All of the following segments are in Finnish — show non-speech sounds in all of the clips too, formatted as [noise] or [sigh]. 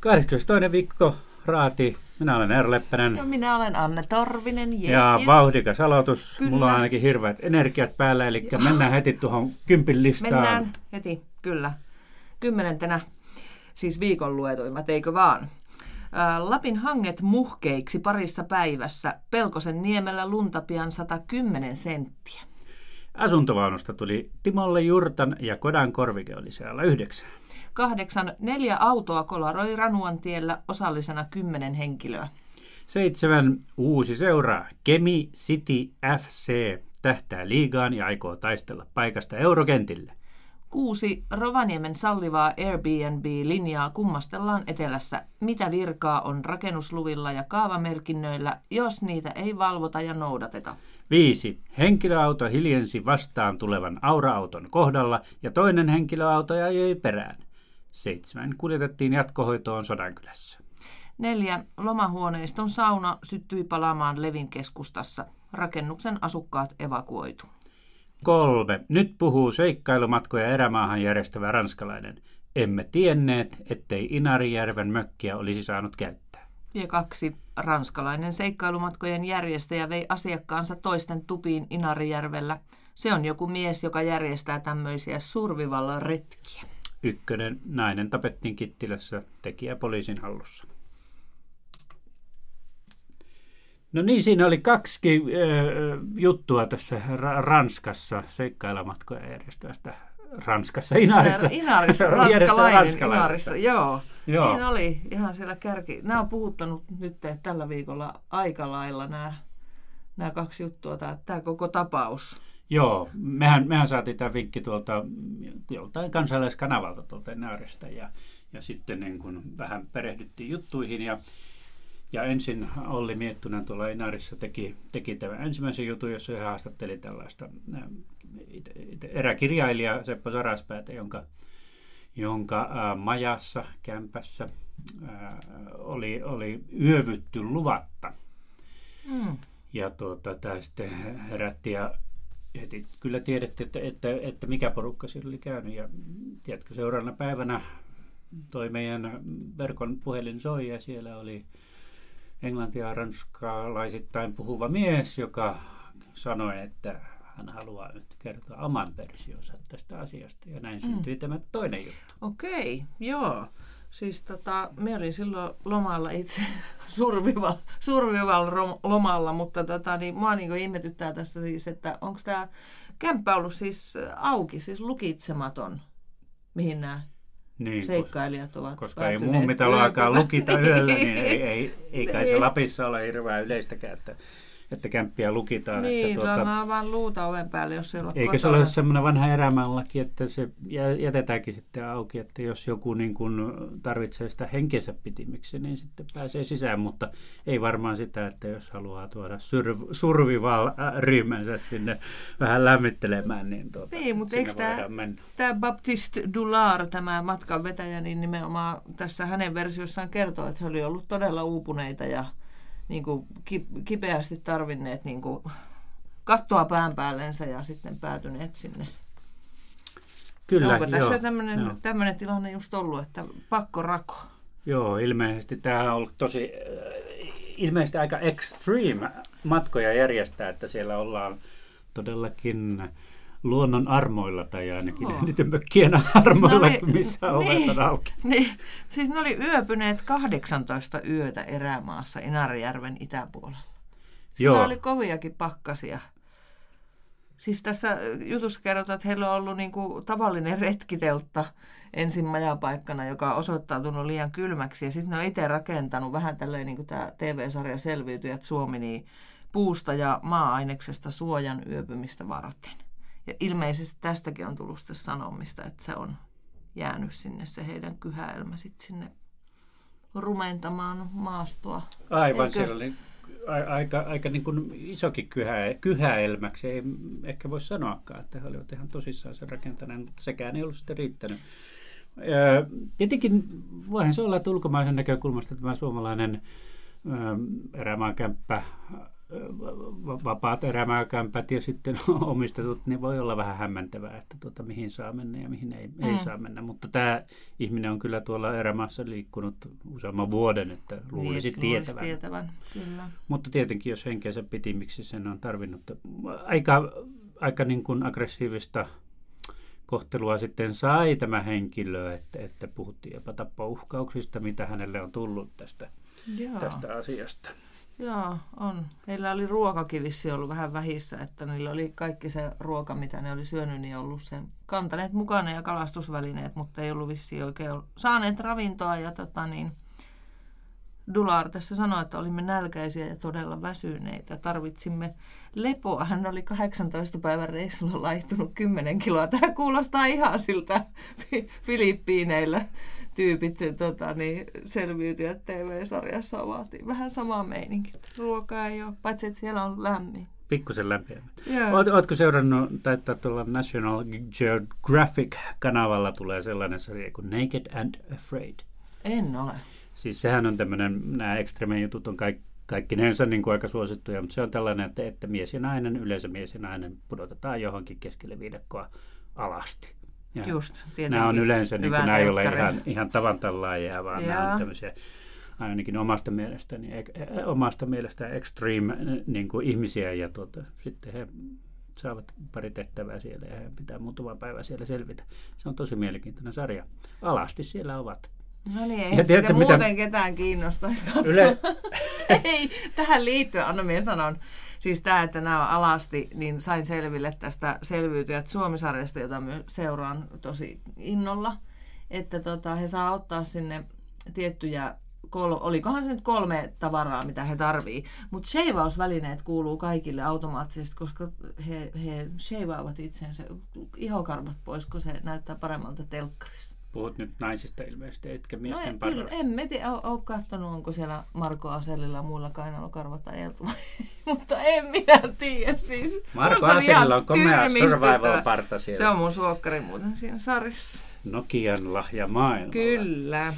22. viikko raati. Minä olen Eero Leppänen. Ja minä olen Anne Torvinen, yes, ja yes. vauhdikas aloitus. Kyllä. Mulla on ainakin hirveät energiat päällä, eli mennään heti tuohon kympin listaan. Mennään heti, kyllä. Kymmenentenä, siis viikon luetuimmat, eikö vaan? Lapin hanget muhkeiksi parissa päivässä. Pelkosen niemellä lunta pian 110 senttiä. Asuntovaunusta tuli Timolle Jurtan ja Kodan korvike oli siellä yhdeksän. Kahdeksan, neljä autoa kolaroi Ranuan tiellä osallisena kymmenen henkilöä. Seitsemän uusi seura Kemi City FC tähtää liigaan ja aikoo taistella paikasta eurokentille. Kuusi Rovaniemen sallivaa Airbnb-linjaa kummastellaan etelässä. Mitä virkaa on rakennusluvilla ja kaavamerkinnöillä, jos niitä ei valvota ja noudateta? Viisi. Henkilöauto hiljensi vastaan tulevan aura-auton kohdalla ja toinen henkilöauto jäi perään. Seitsemän. Kuljetettiin jatkohoitoon Sodankylässä. Neljä Lomahuoneiston sauna syttyi palaamaan Levin keskustassa. Rakennuksen asukkaat evakuoitu. Kolme. Nyt puhuu seikkailumatkoja erämaahan järjestävä ranskalainen. Emme tienneet, ettei Inarijärven mökkiä olisi saanut käyttää. Ja kaksi ranskalainen seikkailumatkojen järjestäjä vei asiakkaansa toisten tupiin Inarijärvellä. Se on joku mies, joka järjestää tämmöisiä survivalla retkiä. Ykkönen. Nainen tapettiin Kittilässä, tekijä poliisin hallussa. No niin, siinä oli kaksi äh, juttua tässä Ra- Ranskassa seikkailumatkoja järjestävästä Ranskassa, Inarissa. Inarissa, [laughs] Järjestä- ranskalainen Inarissa, joo. Joo. Niin oli ihan siellä kärki. Nämä on puhuttanut nyt tällä viikolla aika lailla nämä, nämä kaksi juttua, tämä, tämä koko tapaus. Joo, mehän, mehän saatiin tämä vinkki tuolta joltain kansalaiskanavalta tuolta Inaarista ja, ja sitten niin kun vähän perehdyttiin juttuihin ja, ja ensin Olli Miettunen tuolla Inaarissa teki, teki tämän ensimmäisen jutun, jossa hän haastatteli tällaista eräkirjailijaa Seppo Saraspäätä, jonka, jonka ää, majassa, kämpässä ää, oli, oli yövytty luvatta. Mm. Ja tuota, tämä sitten herätti ja heti kyllä tiedettiin, että, että, että mikä porukka siellä oli käynyt. Ja tiedätkö, seuraavana päivänä toi meidän verkon puhelin soi ja siellä oli englantia ja ranskalaisittain puhuva mies, joka sanoi, että hän haluaa nyt kertoa oman versionsa tästä asiasta. Ja näin syntyi mm. tämä toinen juttu. Okei, joo. Siis tota, minä olin silloin lomalla itse [laughs] survival, survival rom- lomalla, mutta tota, niin, mua niin ihmetyttää tässä siis, että onko tämä kämppä ollut siis auki, siis lukitsematon, mihin nämä Niin, seikkailijat ovat koska ei muu mitä alkaa yöpymään. lukita yöllä, niin ei, ei, ei kai se Ei. [laughs] Lapissa ole hirveän yleistäkään, että, että kämppiä lukitaan. Niin, että, tuota... vaan luuta oven päälle, jos ei ole Eikö se kotona. ole semmoinen vanha erämänlaki, että se jä- jätetäänkin sitten auki, että jos joku niin kuin tarvitsee sitä henkensä pitimiksi, niin sitten pääsee sisään, mutta ei varmaan sitä, että jos haluaa tuoda surv- survival-ryhmänsä sinne vähän lämmittelemään, niin, tuota, Niin, mutta eikö tämä, mennä. tämä Baptiste Dular, tämä matkan vetäjä, niin nimenomaan tässä hänen versiossaan kertoo, että he oli ollut todella uupuneita ja niin kuin ki- kipeästi tarvinneet niin kuin kattoa pään päällensä ja sitten päätyneet sinne. Kyllä, Onko tässä joo, tämmöinen, joo. tämmöinen tilanne just ollut, että pakko rako? Joo, ilmeisesti tämä on ollut tosi, äh, ilmeisesti aika extreme matkoja järjestää, että siellä ollaan todellakin luonnon armoilla tai ainakin Joo. niiden mökkien armoilla, oli- missä ovet on auki. Niin, siis ne oli yöpyneet 18 yötä erämaassa Inarijärven itäpuolella. Siellä Joo. oli koviakin pakkasia. Siis tässä jutussa kerrotaan, että heillä on ollut niin kuin tavallinen retkiteltta ensin majapaikkana, joka on osoittautunut liian kylmäksi. Ja sitten ne on itse rakentanut vähän tälleen niin kuin tämä TV-sarja Selviytyjät Suomi, niin puusta ja maa-aineksesta suojan yöpymistä varten. Ja ilmeisesti tästäkin on tullut sitten sanomista, että se on jäänyt sinne se heidän kyhäelmä sitten sinne rumentamaan maastoa. Aivan, Eikö? siellä oli aika, aika niin kuin isokin kyhä, kyhäelmäksi, ei ehkä voi sanoakaan, että he olivat ihan tosissaan sen rakentaneet, mutta sekään ei ollut sitten riittänyt. Öö, Tietenkin voihan se olla, että ulkomaisen näkökulmasta tämä suomalainen öö, erämaankämppä vapaat erämääkämpät ja sitten [laughs] omistetut, niin voi olla vähän hämmentävää, että tuota, mihin saa mennä ja mihin ei, mm. ei saa mennä. Mutta tämä ihminen on kyllä tuolla erämaassa liikkunut useamman vuoden, että luulisi niin, tietävän. tietävän kyllä. Mutta tietenkin, jos henkeensä piti, miksi sen on tarvinnut aika, aika niin kuin aggressiivista kohtelua sitten sai tämä henkilö, että, että puhuttiin jopa tappouhkauksista, mitä hänelle on tullut tästä, tästä asiasta. Joo, on. Heillä oli ruokakivissi ollut vähän vähissä, että niillä oli kaikki se ruoka, mitä ne oli syönyt, niin ollut sen kantaneet mukana ja kalastusvälineet, mutta ei ollut vissi oikein ollut. saaneet ravintoa ja tota niin, Dular tässä sanoi, että olimme nälkäisiä ja todella väsyneitä. Tarvitsimme lepoa. Hän oli 18 päivän reissulla laihtunut 10 kiloa. Tämä kuulostaa ihan siltä Filippiineillä tyypit tota, niin, selviytyjät TV-sarjassa ovat vähän sama meininki. Ruokaa ei ole, paitsi että siellä on lämmin. Pikkusen lämmin. Oot, ootko seurannut, tai tuolla National Geographic-kanavalla tulee sellainen sarja kuin Naked and Afraid? En ole. Siis sehän on tämmöinen, nämä ekstreme jutut on kaikki kaikkinensa niin kuin aika suosittuja, mutta se on tällainen, että, että mies ja nainen, yleensä mies ja nainen pudotetaan johonkin keskelle viidakkoa alasti. Ja Just, nämä on yleensä, niin kuin, nämä ei ole ihan, ihan tavantallaajia, vaan ja. nämä on tämmöisiä ainakin omasta mielestäni, e, e, omasta mielestä extreme niin kuin ihmisiä ja tuota, sitten he saavat pari tehtävää siellä ja he pitää muutama päivä siellä selvitä. Se on tosi mielenkiintoinen sarja. Alasti siellä ovat. No niin, eihän tiedätkö, sitä muuten mitä... ketään kiinnostaisi Yle... [laughs] Ei, tähän liittyen, anna minä sanon. Siis tämä, että nämä alasti, niin sain selville tästä selviytyjät Suomisarjasta, jota myös seuraan tosi innolla. Että tota, he saa ottaa sinne tiettyjä kol, olikohan se nyt kolme tavaraa, mitä he tarvii. Mutta sheivausvälineet kuuluu kaikille automaattisesti, koska he, he sheivaavat itsensä ihokarvat pois, kun se näyttää paremmalta telkkarissa. Puhut nyt naisista ilmeisesti, etkä miesten no, kyllä, en mä tiedä, ole katsonut, onko siellä Marko Asellilla muilla kainalokarvat ajeltu, [laughs] mutta en minä tiedä siis. Marko Asellilla on komea survival-parta siellä. Se on mun suokkari muuten siinä sarjassa. Nokian lahja maailmalla. Kyllä. Äh,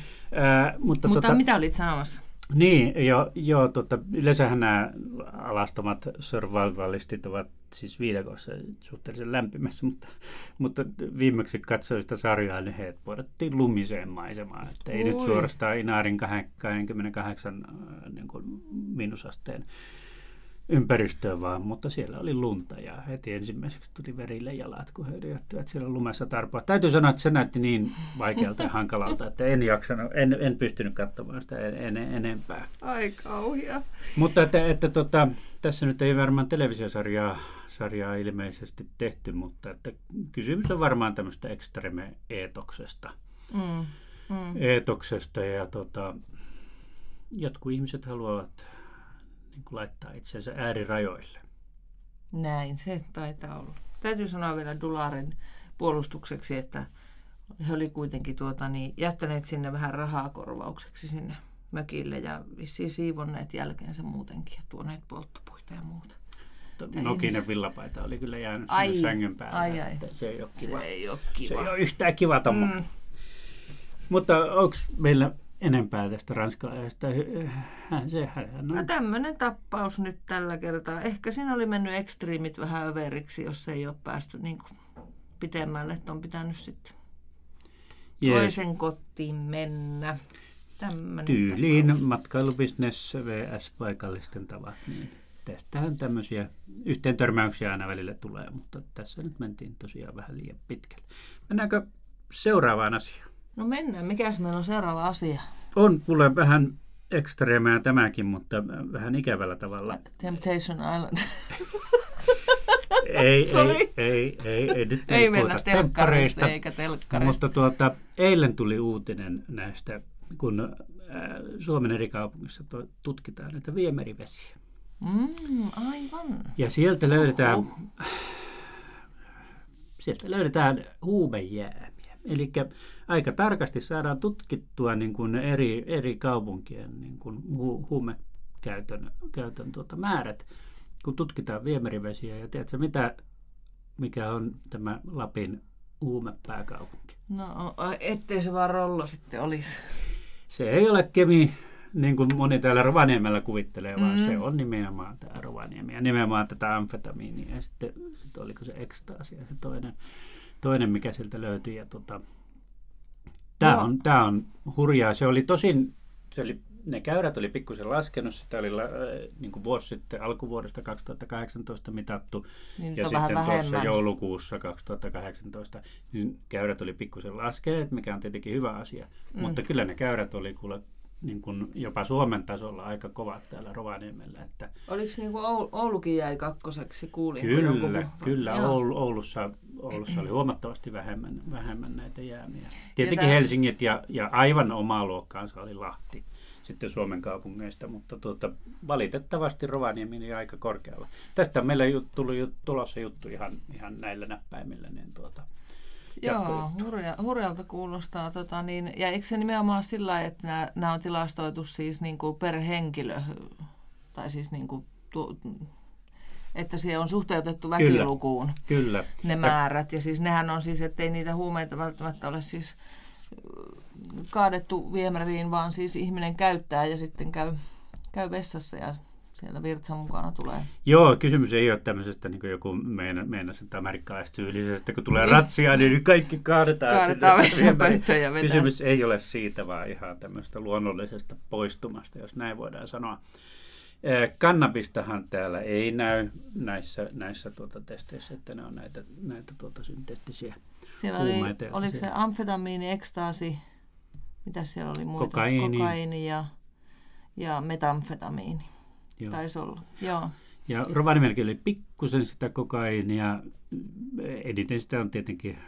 mutta mutta tota, mitä olit sanomassa? Niin, jo, jo tota, yleensähän nämä alastomat survivalistit ovat siis viidakossa suhteellisen lämpimässä, mutta, mutta viimeksi katsoin sitä sarjaa, niin heidät puolettiin lumiseen maisemaan. Että ei Ui. nyt suorastaan Inaarin 28 äh, niin kuin miinusasteen ympäristöön vaan, mutta siellä oli lunta ja heti ensimmäiseksi tuli verille jalat, kun he yrittivät siellä lumessa tarpoa. Täytyy sanoa, että se näytti niin vaikealta ja hankalalta, että en jaksanut, en, en pystynyt katsomaan sitä en, en, enempää. Ai kauhia. Mutta että, että tota, tässä nyt ei varmaan televisiosarjaa sarjaa ilmeisesti tehty, mutta että kysymys on varmaan tämmöistä ekstreme-eetoksesta. Mm, mm. Eetoksesta ja tota, jotkut ihmiset haluavat niin kuin laittaa itsensä äärirajoille. Näin se taitaa olla. Täytyy sanoa vielä Dularin puolustukseksi, että he oli kuitenkin tuota, niin, jättäneet sinne vähän rahaa korvaukseksi sinne mökille ja vissiin siivonneet jälkeensä muutenkin ja tuoneet polttopuita ja muuta. Nokinen villapaita oli kyllä jäänyt ai, sängyn päälle. Ai, ai. Se ei ole kiva. Se ei ole, kiva. Se ei ole yhtään kiva Mm. Mutta onko meillä enempää tästä ranskalaisesta. Hän, se, hän on... no, tämmöinen tappaus nyt tällä kertaa. Ehkä siinä oli mennyt ekstriimit vähän överiksi, jos ei ole päästy niin kuin pitemmälle, että on pitänyt sitten yes. toisen kotiin mennä. Tämmönen Tyyliin tapaus. matkailubisnes vs. paikallisten tavat. Niin tästähän tämmöisiä yhteen törmäyksiä aina välillä tulee, mutta tässä nyt mentiin tosiaan vähän liian pitkälle. Mennäänkö seuraavaan asiaan? No mennään. Mikäs meillä on seuraava asia? On kuule vähän ekstreemää tämäkin, mutta vähän ikävällä tavalla. Temptation Island. ei, ei, ei, ei, ei, nyt ei, ei mennä telkkareista eikä telkkareista. Mutta tuota, eilen tuli uutinen näistä, kun äh, Suomen eri kaupungissa tutkitaan näitä viemärivesiä. Mm, aivan. Ja sieltä löydetään, Oho. sieltä löydetään huumejää. Eli aika tarkasti saadaan tutkittua niin kuin eri, eri kaupunkien niin kuin hu, huumekäytön käytön, tuota, määrät, kun tutkitaan viemärivesiä. Ja tiedätkö, mitä, mikä on tämä Lapin huumepääkaupunki? No, ettei se vaan rollo sitten olisi. Se ei ole Kemi, niin kuin moni täällä Rovaniemellä kuvittelee, vaan Mm. se on nimenomaan tämä Rovaniemi ja nimenomaan tätä amfetamiinia ja sitten, sitten oliko se ekstaasi ja se toinen, toinen mikä sieltä löytyi. Ja tota, tämä, Joo. on, tämä on hurjaa. Se oli tosin, se oli, ne käyrät oli pikkusen laskenut, sitä oli äh, niin kuin vuosi sitten alkuvuodesta 2018 mitattu Niin ja sitten tuossa vähemmän. joulukuussa 2018 niin käyrät oli pikkusen laskeneet, mikä on tietenkin hyvä asia. Mm. Mutta kyllä ne käyrät oli kuule niin kuin jopa Suomen tasolla aika kovat täällä Rovaniemellä. Että Oliko niin kuin Oul- Oulukin jäi kakkoseksi, kuulin? kyllä, kyllä Oulussa, Oulussa oli huomattavasti vähemmän, vähemmän näitä jäämiä. Tietenkin tää- Helsingit ja, ja aivan omaa luokkaansa oli Lahti sitten Suomen kaupungeista, mutta tuota, valitettavasti Rovaniemi oli aika korkealla. Tästä meillä jut, jut, tulossa juttu ihan, ihan näillä näppäimillä. Niin tuota, Joo, hurja, hurjalta kuulostaa. Tota, niin, ja eikö se nimenomaan sillä että nämä, nämä on tilastoitu siis niin kuin per henkilö, tai siis niin kuin, tu, että se on suhteutettu väkilukuun Kyllä. ne määrät. Ja siis nehän on siis, ettei niitä huumeita välttämättä ole siis kaadettu viemäriin, vaan siis ihminen käyttää ja sitten käy, käy vessassa ja siellä virtsan mukana tulee. Joo, kysymys ei ole tämmöisestä niin kuin joku meina, meinasi amerikkalaistyylisestä, kun tulee Niin. ratsia, niin kaikki kaadetaan. Kaadetaan vessanpönttöön ja vetää. Kysymys ei ole siitä, vaan ihan tämmöistä luonnollisesta poistumasta, jos näin voidaan sanoa. Kannabistahan täällä ei näy näissä, näissä tuota testeissä, että ne on näitä, näitä tuota synteettisiä. Siellä oli, Huumeita oliko se amfetamiini, ekstaasi, mitä siellä oli muita? Kokaiini. Kokaini ja, ja metamfetamiini. Joo. Taisi olla, joo. Ja Rovaniemelläkin oli pikkusen sitä kokainia. Eniten sitä on tietenkin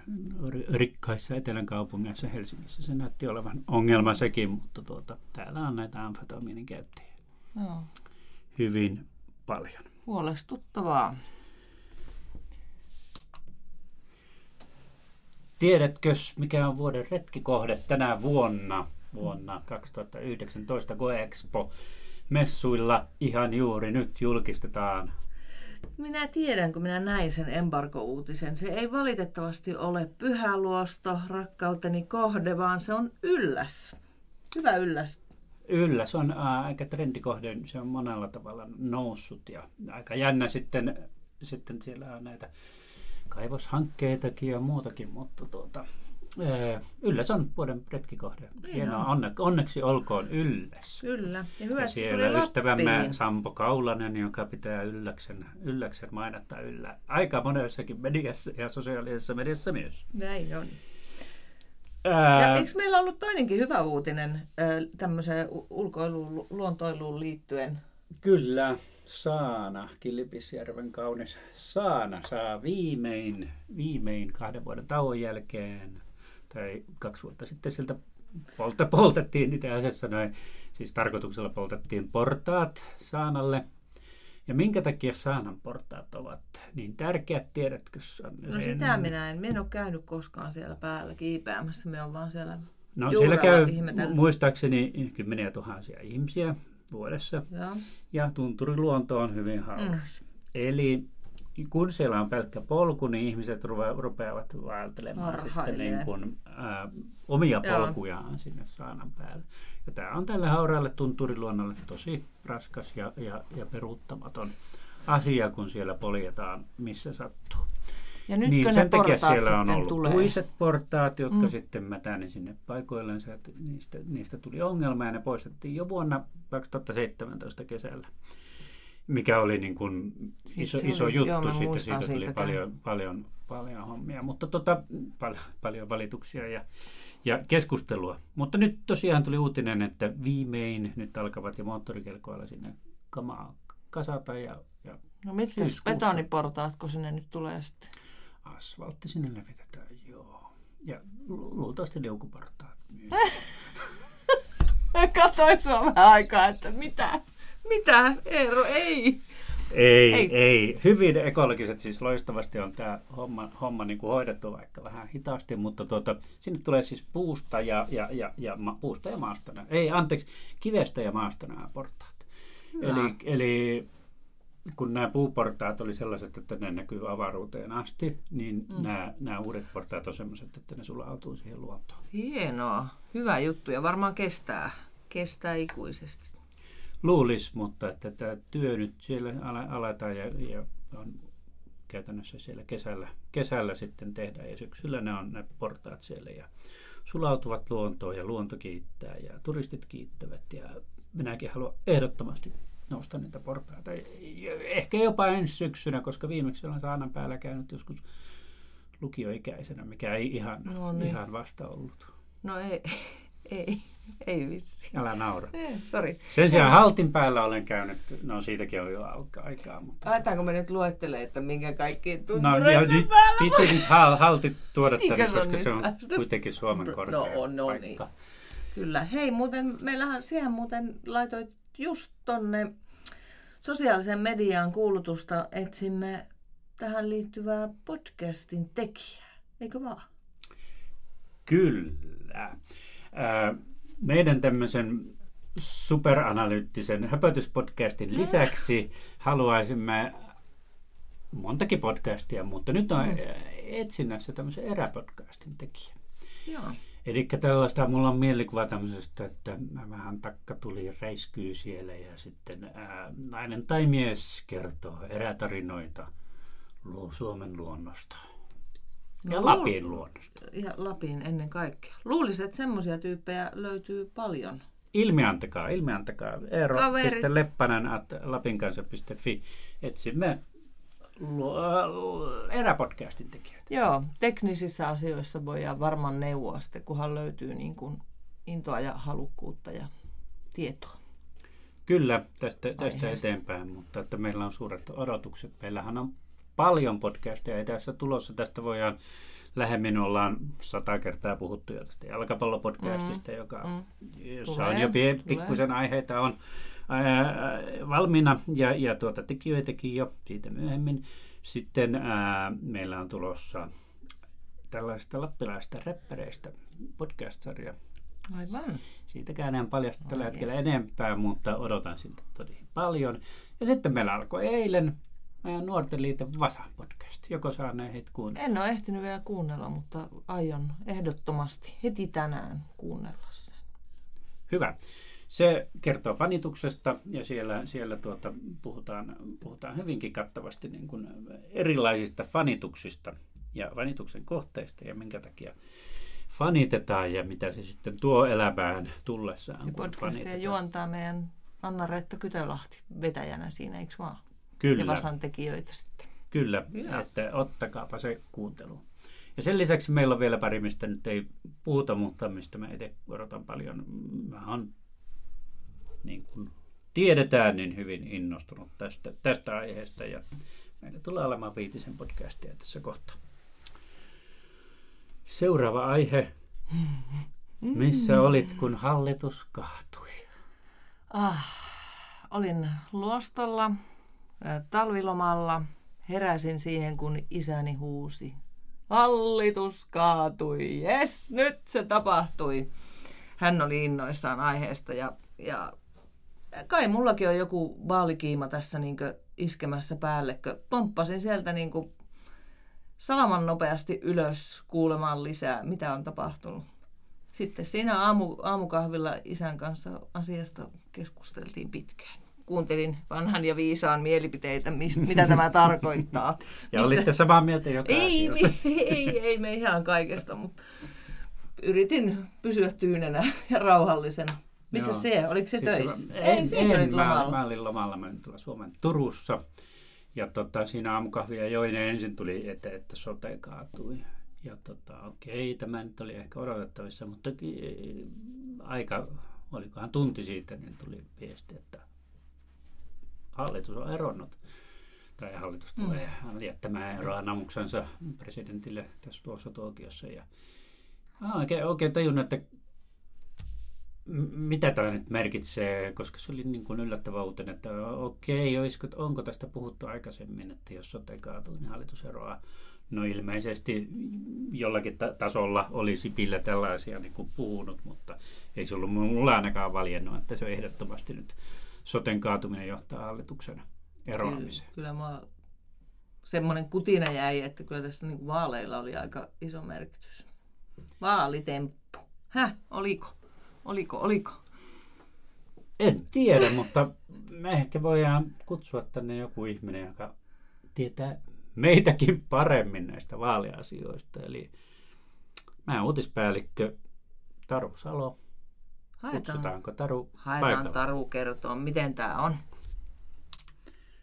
ri- rikkaissa etelän kaupungeissa Helsingissä. Se näytti olevan ongelma sekin, mutta tuota, täällä on näitä amfetamiinin käyttäjiä joo. hyvin paljon. Huolestuttavaa. Tiedätkö, mikä on vuoden retkikohde tänä vuonna, vuonna 2019 Goexpo? Messuilla ihan juuri nyt julkistetaan Minä tiedän, kun minä näin sen embargo-uutisen. Se ei valitettavasti ole pyhäluosto, rakkauteni kohde, vaan se on ylläs. Hyvä ylläs. Yllä, se on ää, aika trendikohde, se on monella tavalla noussut ja aika jännä sitten, sitten siellä on näitä kaivoshankkeitakin ja muutakin, mutta tuota, Ylläs on vuoden retkikohde. Niin Hienoa, on. onne, onneksi olkoon Ylläs. Kyllä. Ja hyvä, Ja siellä tuli ystävämme Lappiin. Sampo Kaulanen, joka pitää Ylläksen, Ylläksen mainetta yllä aika monessakin mediassa ja sosiaalisessa mediassa myös. Näin on. Ää, Ja eikö meillä ollut toinenkin hyvä uutinen ö, tämmöiseen ulkoiluun, lu- luontoiluun liittyen? Kyllä, Saana, Kilpisjärven kaunis Saana saa viimein, viimein kahden vuoden tauon jälkeen, tai kaksi vuotta sitten siltä polta, poltettiin itse asiassa noin, siis tarkoituksella poltettiin portaat Saanalle. Ja minkä takia Saanan portaat ovat niin tärkeät, tiedätkö Sanne? No sitä minä en. Minä en ole käynyt koskaan siellä päällä kiipeämässä. Me on vaan siellä No siellä käy ihmetellyt. muistaakseni kymmeniä tuhansia ihmisiä vuodessa. Joo. ja tunturiluonto on hyvin hauras. Mm. Eli kun siellä on pelkkä polku, niin ihmiset ruve- rupeavat vaeltelemaan sitten niin kuin, ää, omia Joo. polkujaan sinne saanan päälle. Ja tämä on tälle hauraalle tunturiluonnolle tosi raskas ja, ja, ja peruuttamaton asia, kun siellä poljetaan missä sattuu. Ja nytkö niin sen takia siellä on ollut tulee? tuiset portaat, jotka mm. sitten mätäni sinne paikoillensa. että Niistä, niistä tuli ongelma ja ne poistettiin jo vuonna 2017 kesällä. Mikä oli niin kuin iso, se iso oli- juttu, joo, mä siitä, tuli paljon, paljon, paljon hommia, mutta tota, pal- paljon valituksia ja, ja keskustelua. Mutta nyt tosiaan tuli uutinen, että viimein nyt alkavat jo moottorikelkoilla sinne kamaa kasata ja, ja No mitkä syyskuussa. betoniportaatko sinne nyt tulee sitten? Asfaltti sinne levitetään, joo. Ja lu- luultavasti liukuportaat myös. Mä [laughs] katsoin sua vähän aikaa, että mitä? Mitä? Eero, ei. Ei, Ei. ei. Hyvin ekologiset, siis loistavasti on tämä homma, homma niin kuin hoidettu vaikka vähän hitaasti, mutta tuota, sinne tulee siis puusta ja, ja, ja, ja ma, puusta ja maasta. Ei, anteeksi, kivestä ja maasta nämä portaat. Eli, eli kun nämä puuportaat oli sellaiset, että ne näkyy avaruuteen asti, niin mm. nämä, nämä uudet portaat on sellaiset, että ne sulautuu siihen luontoon. Hienoa. Hyvä juttu ja varmaan kestää. kestää ikuisesti. Luulisi, mutta että tämä työ nyt siellä aletaan ja, ja on käytännössä siellä kesällä, kesällä sitten tehdään ja syksyllä ne on ne portaat siellä ja sulautuvat luontoon ja luonto kiittää ja turistit kiittävät ja minäkin haluan ehdottomasti nousta niitä portaita. Ehkä jopa ensi syksynä, koska viimeksi olen saanan päällä käynyt joskus lukioikäisenä, mikä ei ihan, no niin. ihan vasta ollut. No ei, ei, ei vissi. Älä naura. Ei, sorry. Sen sijaan haltin päällä olen käynyt, no siitäkin on jo aikaa. Mutta... Aitaanko me nyt luettele, että minkä kaikki tuntuu no, nyt piti nyt hal, haltit tuoda tänne, koska se on päästä? kuitenkin Suomen no, korkea no, no, paikka. Niin. Kyllä. Hei, muuten meillähän siihen muuten laitoit just tonne sosiaalisen mediaan kuulutusta etsimme tähän liittyvää podcastin tekijää, eikö vaan? Kyllä. Meidän tämmöisen superanalyyttisen höpötyspodcastin lisäksi haluaisimme montakin podcastia, mutta nyt on mm. etsinnässä tämmöisen eräpodcastin tekijä. Joo. Eli tällaista, mulla on mielikuva tämmöisestä, että vähän takka tuli reiskyy siellä ja sitten ää, nainen tai mies kertoo erätarinoita Suomen luonnosta. Ja no, Lapin luonnosta. Ja Lapin ennen kaikkea. Luulisin, että semmoisia tyyppejä löytyy paljon. Ilmiantakaa, ilmiantakaa. Eero.leppänen at lapinkansa.fi. Etsimme eräpodcastin tekijät. Joo, teknisissä asioissa voidaan varmaan neuvoa sitten, kunhan löytyy niin kuin intoa ja halukkuutta ja tietoa. Kyllä, tästä, tästä eteenpäin, mutta että meillä on suuret odotukset. Meillähän on paljon podcasteja tässä tulossa. Tästä voidaan lähemmin ollaan sata kertaa puhuttu jo tästä jalkapallopodcastista, mm, joka, mm. jossa tulee, on jo pikkusen aiheita on ää, valmiina ja, ja tuota, tekijöitäkin jo siitä myöhemmin. Sitten ää, meillä on tulossa tällaista lappilaista räppäreistä podcast-sarja. Aivan. Siitäkään en paljasta tällä oh, hetkellä enempää, mutta odotan siltä todella paljon. Ja sitten meillä alkoi eilen meidän Nuorten liiton Vasa-podcast. Joko saa heitä kuunnella? En ole ehtinyt vielä kuunnella, mutta aion ehdottomasti heti tänään kuunnella sen. Hyvä. Se kertoo fanituksesta ja siellä, siellä tuota, puhutaan, puhutaan hyvinkin kattavasti niin kuin erilaisista fanituksista ja fanituksen kohteista ja minkä takia fanitetaan ja mitä se sitten tuo elämään tullessaan. Ja podcastia juontaa meidän Anna-Reetta Kytölahti vetäjänä siinä, eikö vaan? Kyllä. Ja Vasan tekijöitä sitten. Kyllä, ja. että ottakaapa se kuuntelu. Ja sen lisäksi meillä on vielä pari, mistä nyt ei puhuta, mutta mistä mä itse odotan paljon. Mä oon niin kuin tiedetään, niin hyvin innostunut tästä, tästä aiheesta ja meillä tulee olemaan viitisen podcastia tässä kohtaa. Seuraava aihe. Missä olit, kun hallitus kaatui? Ah, olin luostolla talvilomalla. Heräsin siihen, kun isäni huusi. Hallitus kaatui. Jes, nyt se tapahtui. Hän oli innoissaan aiheesta ja, ja kai mullakin on joku vaalikiima tässä niin iskemässä päälle. Pomppasin sieltä niin salaman nopeasti ylös kuulemaan lisää, mitä on tapahtunut. Sitten siinä aamu, aamukahvilla isän kanssa asiasta keskusteltiin pitkään. Kuuntelin vanhan ja viisaan mielipiteitä, mistä, mitä tämä [laughs] tarkoittaa. ja Missä... olitte samaa mieltä jotain ei, ei, ei, ei me ihan kaikesta, mutta yritin pysyä tyynenä ja rauhallisena. Missä Joo. se? Oliko se siis töissä? En, ei, se en, lomalla. Mä, mä olin lomalla, mä olin tuolla Suomen Turussa. Ja tota, siinä aamukahvia join ja ensin tuli, että, että sote kaatui. Ja tota, okei, tämä nyt oli ehkä odotettavissa, mutta aika, olikohan tunti siitä, niin tuli viesti, että hallitus on eronnut. Tai hallitus tulee mm. jättämään eroanamuksensa presidentille tässä tuossa tuokiossa. Ja, oikein, oikein tajunnut, että mitä tämä nyt merkitsee, koska se oli niin kuin yllättävä uutinen, että okei, olisiko, onko tästä puhuttu aikaisemmin, että jos sote kaatuu, niin hallitus eroaa. No ilmeisesti jollakin ta- tasolla oli Sipillä tällaisia niin kuin puhunut, mutta ei se ollut mulla ainakaan valjennut, että se on ehdottomasti nyt soten kaatuminen johtaa hallituksen eroamiseen. Kyllä, kyllä mä semmoinen kutina jäi, että kyllä tässä niin vaaleilla oli aika iso merkitys. Vaalitemppu. Häh, oliko? Oliko, oliko? En tiedä, mutta me ehkä voidaan kutsua tänne joku ihminen, joka tietää meitäkin paremmin näistä vaaliasioista. Eli mä uutispäällikkö Taru Salo. Haetaan, Kutsutaanko Taru haetaan paikalle? Taru kertoa, miten tämä on.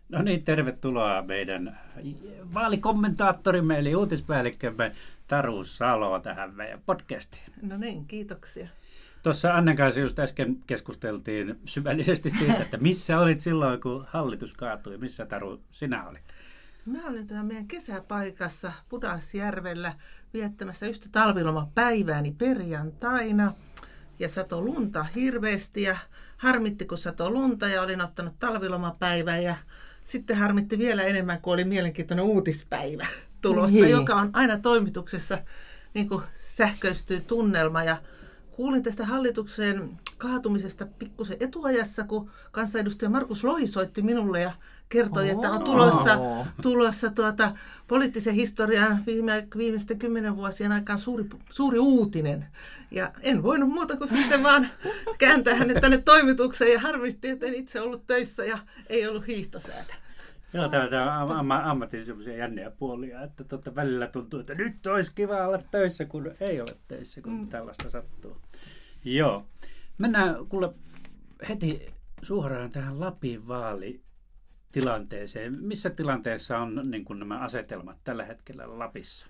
No niin, tervetuloa meidän vaalikommentaattorimme eli uutispäällikkömme Taru Salo tähän meidän podcastiin. No niin, kiitoksia. Tuossa Annen kanssa just äsken keskusteltiin syvällisesti siitä, että missä olit silloin, kun hallitus kaatui. Missä Taru sinä olit? Mä olin tuolla meidän kesäpaikassa Pudasjärvellä viettämässä yhtä talvilomapäivääni perjantaina. Ja sato lunta hirveästi ja harmitti, kun sato lunta ja olin ottanut talvilomapäivää. Ja sitten harmitti vielä enemmän, kun oli mielenkiintoinen uutispäivä [laughs] tulossa, Niin. joka on aina toimituksessa niin kuin sähköistyy tunnelma. Ja kuulin tästä hallituksen kaatumisesta pikkusen etuajassa, kun kansanedustaja Markus Lohi soitti minulle ja kertoi, että on tulossa, tulossa tuota, poliittisen historian viime, viimeisten kymmenen vuosien aikaan suuri, suuri uutinen. Ja en voinut muuta kuin sitten vaan kääntää hänet tänne toimitukseen ja harmitti, että en itse ollut töissä ja ei ollut hiihtosäätä. Joo, tämä, tämä on amma, ammatin semmoisia jänniä puolia, että totta välillä tuntuu, että nyt olisi kiva olla töissä, kun ei ole töissä, kun Mm. tällaista sattuu. Joo. Mennään kuule heti suoraan tähän Lapin vaalitilanteeseen. Missä tilanteessa on niin kuin nämä asetelmat tällä hetkellä Lapissa?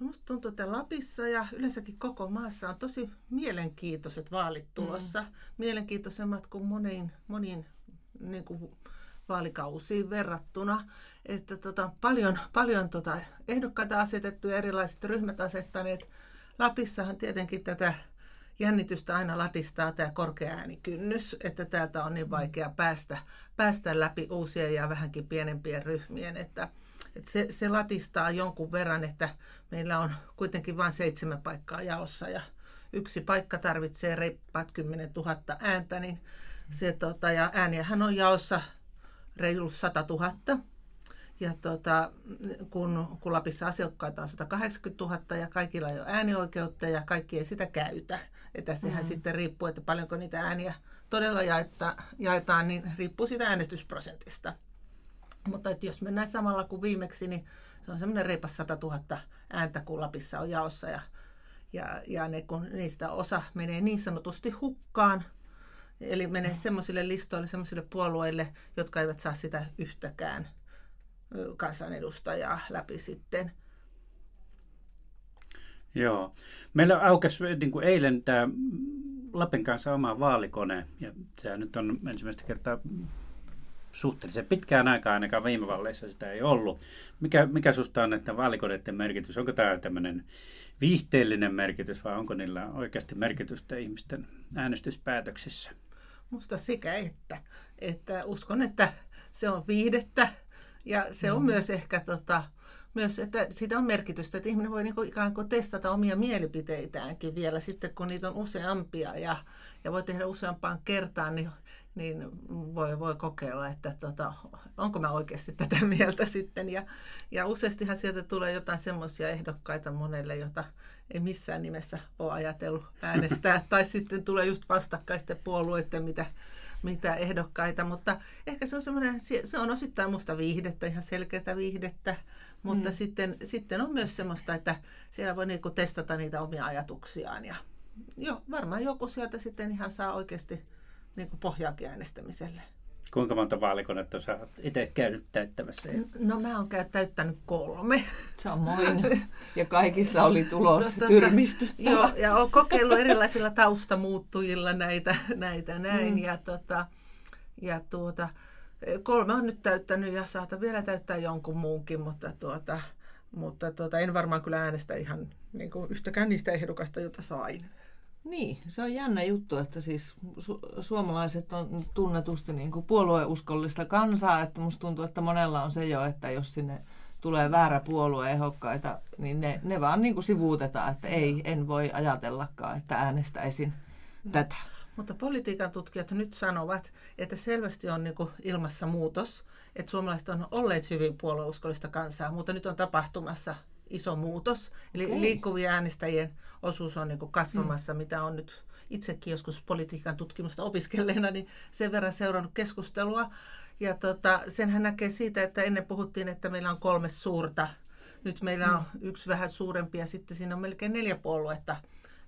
No musta tuntuu, että Lapissa ja yleensäkin koko maassa on tosi mielenkiintoiset vaalit tulossa. Mm. Mielenkiintoisemmat kuin moniin, moniin niin kuin vaalikausiin verrattuna. Että tota, paljon, paljon tota, ehdokkaita asetettu ja erilaiset ryhmät asettaneet. Lapissahan tietenkin tätä jännitystä aina latistaa tämä korkea äänikynnys, että täältä on niin vaikea päästä, päästä läpi uusien ja vähänkin pienempien ryhmien, että, että se, se latistaa jonkun verran, että meillä on kuitenkin vain seitsemän paikkaa jaossa ja yksi paikka tarvitsee reippaat 10 000 ääntä, niin se, tota, ja ääniähän on jaossa reilu 100 000. Ja tota, kun, kun Lapissa asiakkaita on 180 000 ja kaikilla ei ole äänioikeutta ja kaikki ei sitä käytä. Että sehän mm. sitten riippuu, että paljonko niitä ääniä todella jaetta, jaetaan, niin riippuu siitä äänestysprosentista. Mutta että jos mennään samalla kuin viimeksi, niin se on semmoinen reipas 100 000 ääntä, kun Lapissa on jaossa. Ja, ja, ja ne, kun niistä osa menee niin sanotusti hukkaan, eli menee semmoisille listoille, semmoisille puolueille, jotka eivät saa sitä yhtäkään kansanedustajaa läpi sitten. Joo. Meillä aukesi niin kuin eilen tämä Lapin kanssa oma vaalikone, ja sehän nyt on ensimmäistä kertaa suhteellisen pitkään aikaa, ainakaan viime vaaleissa sitä ei ollut. Mikä, mikä susta on näiden vaalikoneiden merkitys? Onko tämä tämmöinen viihteellinen merkitys vai onko niillä oikeasti merkitystä ihmisten äänestyspäätöksissä? Musta sekä että. että uskon, että se on viihdettä ja se on mm. myös ehkä tota, myös, että siitä on merkitystä, että ihminen voi niinku ikään kuin testata omia mielipiteitäänkin vielä sitten, kun niitä on useampia ja, ja voi tehdä useampaan kertaan, niin, niin voi, voi kokeilla, että tota, onko mä oikeasti tätä [laughs] mieltä sitten. Ja, ja useastihan sieltä tulee jotain semmoisia ehdokkaita monelle, jota ei missään nimessä ole ajatellut äänestää, [laughs] tai sitten tulee just vastakkaisten puolueiden, mitä, mitä ehdokkaita, mutta ehkä se on semmoinen, se on osittain musta viihdettä, ihan selkeää viihdettä, mutta mm. sitten, sitten on myös semmoista, että siellä voi niinku testata niitä omia ajatuksiaan ja jo, varmaan joku sieltä sitten ihan saa oikeasti niinku pohjaakin äänestämiselle. Kuinka monta vaalikonetta sä oot itse käynyt täyttämässä? No mä oon käy- täyttänyt kolme. Samoin. [laughs] Ja kaikissa oli tulos Tota, tyrmistyttävä. Joo, ja olen kokeillut erilaisilla taustamuuttujilla näitä, näitä näin. Mm. Ja, tota, ja tuota, kolme on nyt täyttänyt ja saatan vielä täyttää jonkun muunkin, mutta, tuota, mutta tuota, en varmaan kyllä äänestä ihan niin kuin yhtäkään niistä ehdokasta, jota sain. Niin, se on jännä juttu, että siis su- suomalaiset on tunnetusti niin kuin puolueuskollista kansaa, että musta tuntuu, että monella on se jo, että jos sinne tulee väärä puolue ehdokkaita, niin ne, ne vaan niin kuin sivuutetaan, että ei, en voi ajatellakaan, että äänestäisin tätä. Mutta politiikan tutkijat nyt sanovat, että selvästi on niin ilmassa muutos, että suomalaiset on olleet hyvin puolueuskollista kansaa, mutta nyt on tapahtumassa iso muutos. Eli Okei. liikkuvien äänestäjien osuus on niin kasvamassa, mm. mitä on nyt itsekin joskus politiikan tutkimusta opiskelleena, niin sen verran seurannut keskustelua. Ja tota, senhän näkee siitä, että ennen puhuttiin, että meillä on kolme suurta. Nyt meillä on mm. yksi vähän suurempi ja sitten siinä on melkein neljä puoluetta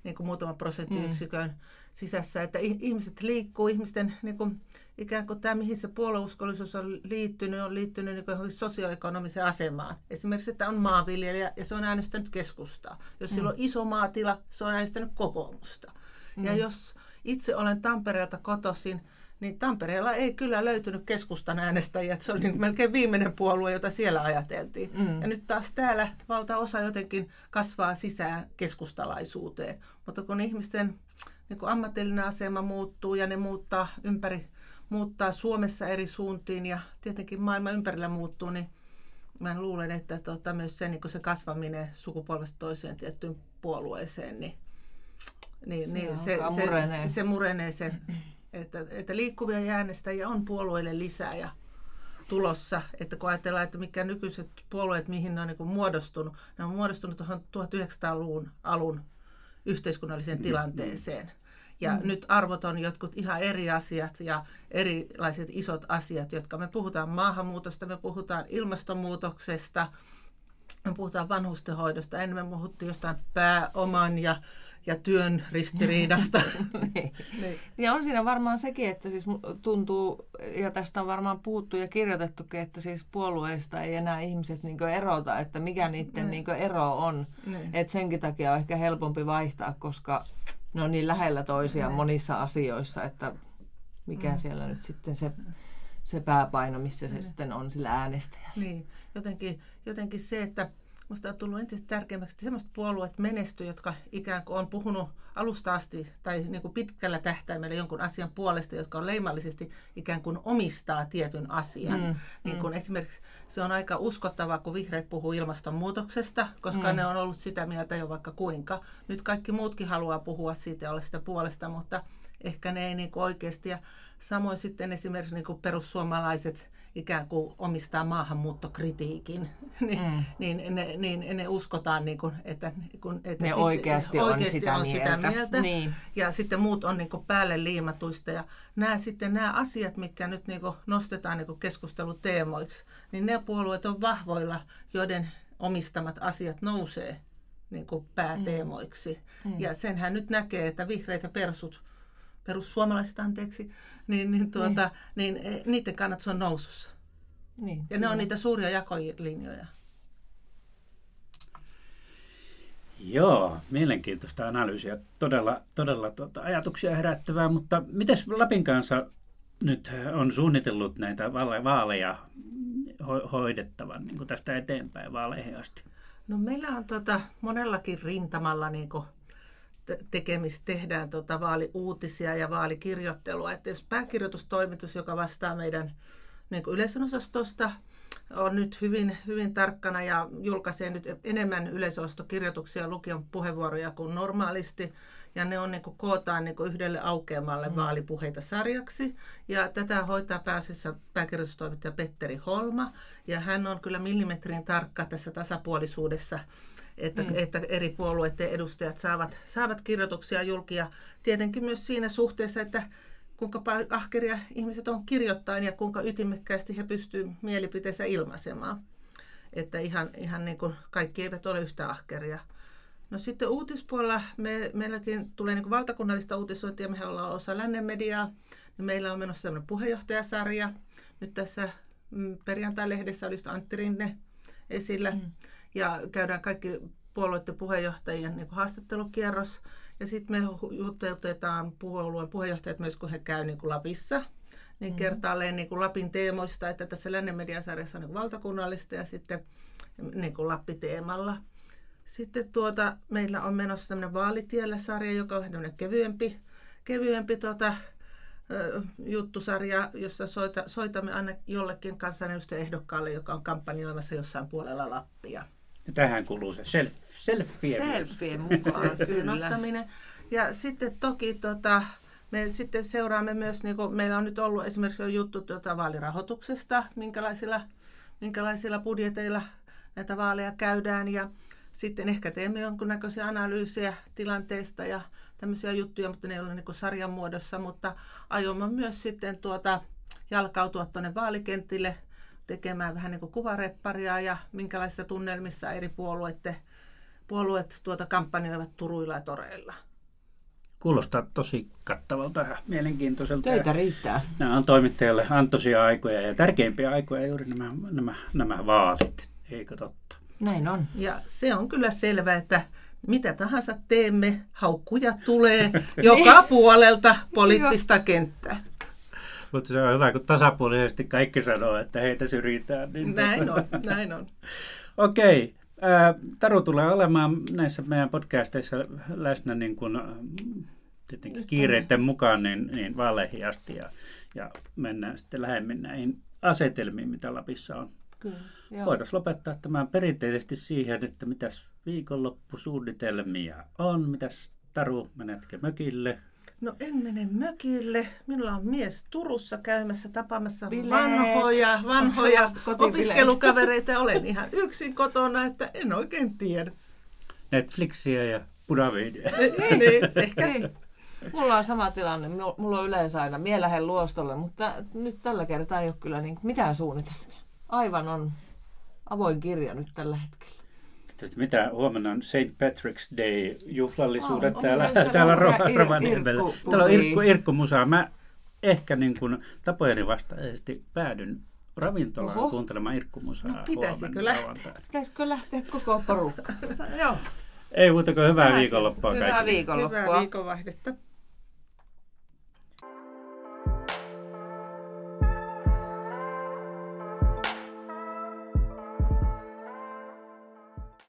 niin kuin muutaman prosenttiyksikön mm. sisässä. Että ihmiset liikkuu, ihmisten niin kuin, ikään kuin tämä, mihin se puolueuskollisuus on liittynyt, on liittynyt niin kuin sosioekonomiseen asemaan. Esimerkiksi, että on maanviljelijä ja se on äänestänyt keskustaa. Jos mm. sillä on iso maatila, se on äänestänyt kokoomusta. Mm. Ja jos itse olen Tampereelta kotoisin, niin Tampereella ei kyllä löytynyt keskustan äänestäjiä. Se oli niin melkein viimeinen puolue, jota siellä ajateltiin. Mm. Ja nyt taas täällä valtaosa jotenkin kasvaa sisään keskustalaisuuteen. Mutta kun ihmisten niin kun ammatillinen asema muuttuu ja ne muuttaa ympäri, muuttaa Suomessa eri suuntiin ja tietenkin maailma ympärillä muuttuu, niin mä luulen, että tota, myös se, niin se kasvaminen sukupolvesta toiseen tiettyyn puolueeseen, niin, niin, se, niin se, se, murenee. se, se murenee se [clears throat] että, että liikkuvia äänestäjiä on puolueille lisää ja tulossa. Että kun ajatellaan, että mikä nykyiset puolueet, mihin ne on niin muodostunut, ne on muodostunut tuohon 1900-luvun alun yhteiskunnalliseen mm, tilanteeseen. Ja mm. nyt arvot on jotkut ihan eri asiat ja erilaiset isot asiat, jotka me puhutaan maahanmuutosta, me puhutaan ilmastonmuutoksesta, me puhutaan vanhustenhoidosta, ennen me puhuttiin jostain pääoman ja ja työn ristiriidasta. [laughs] niin. niin. Ja on siinä varmaan sekin, että siis tuntuu, ja tästä on varmaan puhuttu ja kirjoitettukin, että siis puolueista ei enää ihmiset niin erota, että mikä niiden niin ero on. Niin. Että senkin takia on ehkä helpompi vaihtaa, koska ne on niin lähellä toisiaan niin. monissa asioissa, että mikä mm. siellä nyt sitten se se pääpaino, missä se niin. sitten on sillä äänestäjällä. Niin, jotenkin, jotenkin se, että Minusta on tullut entistä tärkeämmäksi, että sellaiset puolueet menestyy, jotka ikään kuin on puhunut alusta asti tai niin kuin pitkällä tähtäimellä jonkun asian puolesta, jotka on leimallisesti ikään kuin omistaa tietyn asian. Mm, niin kuin mm. Esimerkiksi se on aika uskottavaa, kun vihreät puhuu ilmastonmuutoksesta, koska mm. ne on ollut sitä mieltä jo vaikka kuinka. Nyt kaikki muutkin haluaa puhua siitä ja olla sitä puolesta, mutta ehkä ne ei niin kuin oikeasti. Ja samoin sitten esimerkiksi niin kuin perussuomalaiset ikään kuin omistaa maahanmuuttokritiikin, [laughs] niin, mm. niin, ne, niin ne uskotaan, niin kuin, että, kun, että ne sit, oikeasti, oikeasti on, sitä, on mieltä. sitä mieltä. Niin. Ja sitten muut on niin kuin päälle liimatuista. Ja nämä, sitten nämä asiat, mitkä nyt niin kuin nostetaan niin kuin keskusteluteemoiksi, niin ne puolueet on vahvoilla, joiden omistamat asiat nousee niin kuin pääteemoiksi. Mm. Mm. Ja senhän nyt näkee, että vihreät ja persut perussuomalaiset anteeksi, niin, niin, tuota, niin. niin e, niiden kannatus on nousussa. Niin, ja ne on niitä suuria jakolinjoja. Joo, mielenkiintoista analyysiä. Todella, todella tuota, ajatuksia herättävää, mutta miten Lapin kanssa nyt on suunnitellut näitä vaaleja ho- hoidettavan niin kuin tästä eteenpäin vaaleihin asti? No meillä on tota, monellakin rintamalla niin kuin tekemistä tehdään tota vaaliuutisia ja vaalikirjoittelua. Että jos pääkirjoitustoimitus, joka vastaa meidän niin yleisönosastosta, on nyt hyvin, hyvin tarkkana ja julkaisee nyt enemmän yleisöostokirjoituksia lukion puheenvuoroja kuin normaalisti. Ja ne on niin kuin, kootaan niin kuin yhdelle aukeamalle mm. vaalipuheita sarjaksi. Ja tätä hoitaa pääasiassa pääkirjoitustoimittaja Petteri Holma. Ja hän on kyllä millimetrin tarkka tässä tasapuolisuudessa että, mm. että eri puolueiden edustajat saavat, saavat kirjoituksia julkia. Tietenkin myös siinä suhteessa, että kuinka paljon ahkeria ihmiset on kirjoittain ja kuinka ytimekkäästi he pystyvät mielipiteensä ilmaisemaan. Että ihan, ihan niin kuin kaikki eivät ole yhtä ahkeria. No sitten uutispuolella me, meilläkin tulee niin kuin valtakunnallista uutisointia, mehän ollaan osa lännen mediaa. Niin meillä on menossa tämmöinen puheenjohtajasarja. Nyt tässä mm, perjantai-lehdessä oli just Antti Rinne esillä. Mm ja käydään kaikki puolueiden puheenjohtajien niin kuin haastattelukierros. Ja sitten me juteltetaan puolueen puheenjohtajat myös, kun he käyvät niin kuin Lapissa, niin mm. kertaalleen niin kuin Lapin teemoista, että tässä Lännen mediasarjassa on niin valtakunnallista ja sitten niin kuin Lappi-teemalla. Sitten tuota, meillä on menossa tämmöinen Vaalitiellä-sarja, joka on tämmöinen kevyempi, kevyempi tuota, juttusarja, jossa soita, soitamme aina jollekin kansanedustajaehdokkaalle, joka on kampanjoimassa jossain puolella Lappia. Ja tähän kuuluu se self, selfie. Selfie mukaan, [laughs] kyllä. Ja sitten toki tota, me sitten seuraamme myös, niin kuin meillä on nyt ollut esimerkiksi jo juttu tuota vaalirahoituksesta, minkälaisilla, minkälaisilla budjeteilla näitä vaaleja käydään ja sitten ehkä teemme jonkunnäköisiä analyysiä tilanteesta ja tämmöisiä juttuja, mutta ne ei ole niin sarjan muodossa, mutta aiomme myös sitten tuota, jalkautua tuonne vaalikentille tekemään vähän niin kuin kuvarepparia ja minkälaisissa tunnelmissa eri puolueet, puolueet tuota kampanjoivat turuilla ja toreilla. Kuulostaa tosi kattavalta ja mielenkiintoiselta. Töitä riittää. Nämä on toimittajalle antoisia aikoja ja tärkeimpiä aikoja juuri nämä, nämä, nämä vaalit, eikö totta? Näin on. Ja se on kyllä selvää, että mitä tahansa teemme, haukkuja tulee [laughs] joka puolelta poliittista kenttää. Mutta se on hyvä, kun tasapuolisesti kaikki sanoo, että heitä syrjitään. Niin näin on, näin on. [laughs] Okei. Taru tulee olemaan näissä meidän podcasteissa läsnä niin kuin, tietenkin kiireiden mukaan niin, niin vaaleihin asti ja, ja mennään sitten lähemmin näihin asetelmiin, mitä Lapissa on. Kyllä, Voitaisiin lopettaa tämän perinteisesti siihen, että mitäs viikonloppusuunnitelmia on, mitäs Taru, menetkö mökille? No en mene mökille. Minulla on mies Turussa käymässä tapaamassa Bileet. vanhoja, vanhoja opiskelukavereita. Olen ihan yksin kotona, että en oikein tiedä. Netflixiä ja Budavidia. niin, niin, ehkä. Niin. Mulla on sama tilanne. Mulla on yleensä aina mielähen luostolle, mutta nyt tällä kertaa ei ole kyllä niin mitään suunnitelmia. Aivan on avoin kirja nyt tällä hetkellä. Mitä huomenna on St. Patrick's Day juhlallisuudet oh, täällä, täällä Rovaniemellä. Täällä on Irkku, Irkku Musa. Mä ehkä niin kuin tapojeni vastaisesti päädyn ravintolaan Oho. kuuntelemaan Irkku Musaa no, pitäisikö lähteä? Pitäisikö lähteä koko porukka? Joo. Ei muuta kuin hyvää viikonloppua kaikille. Hyvää viikonloppua. Hyvää viikonvaihdetta.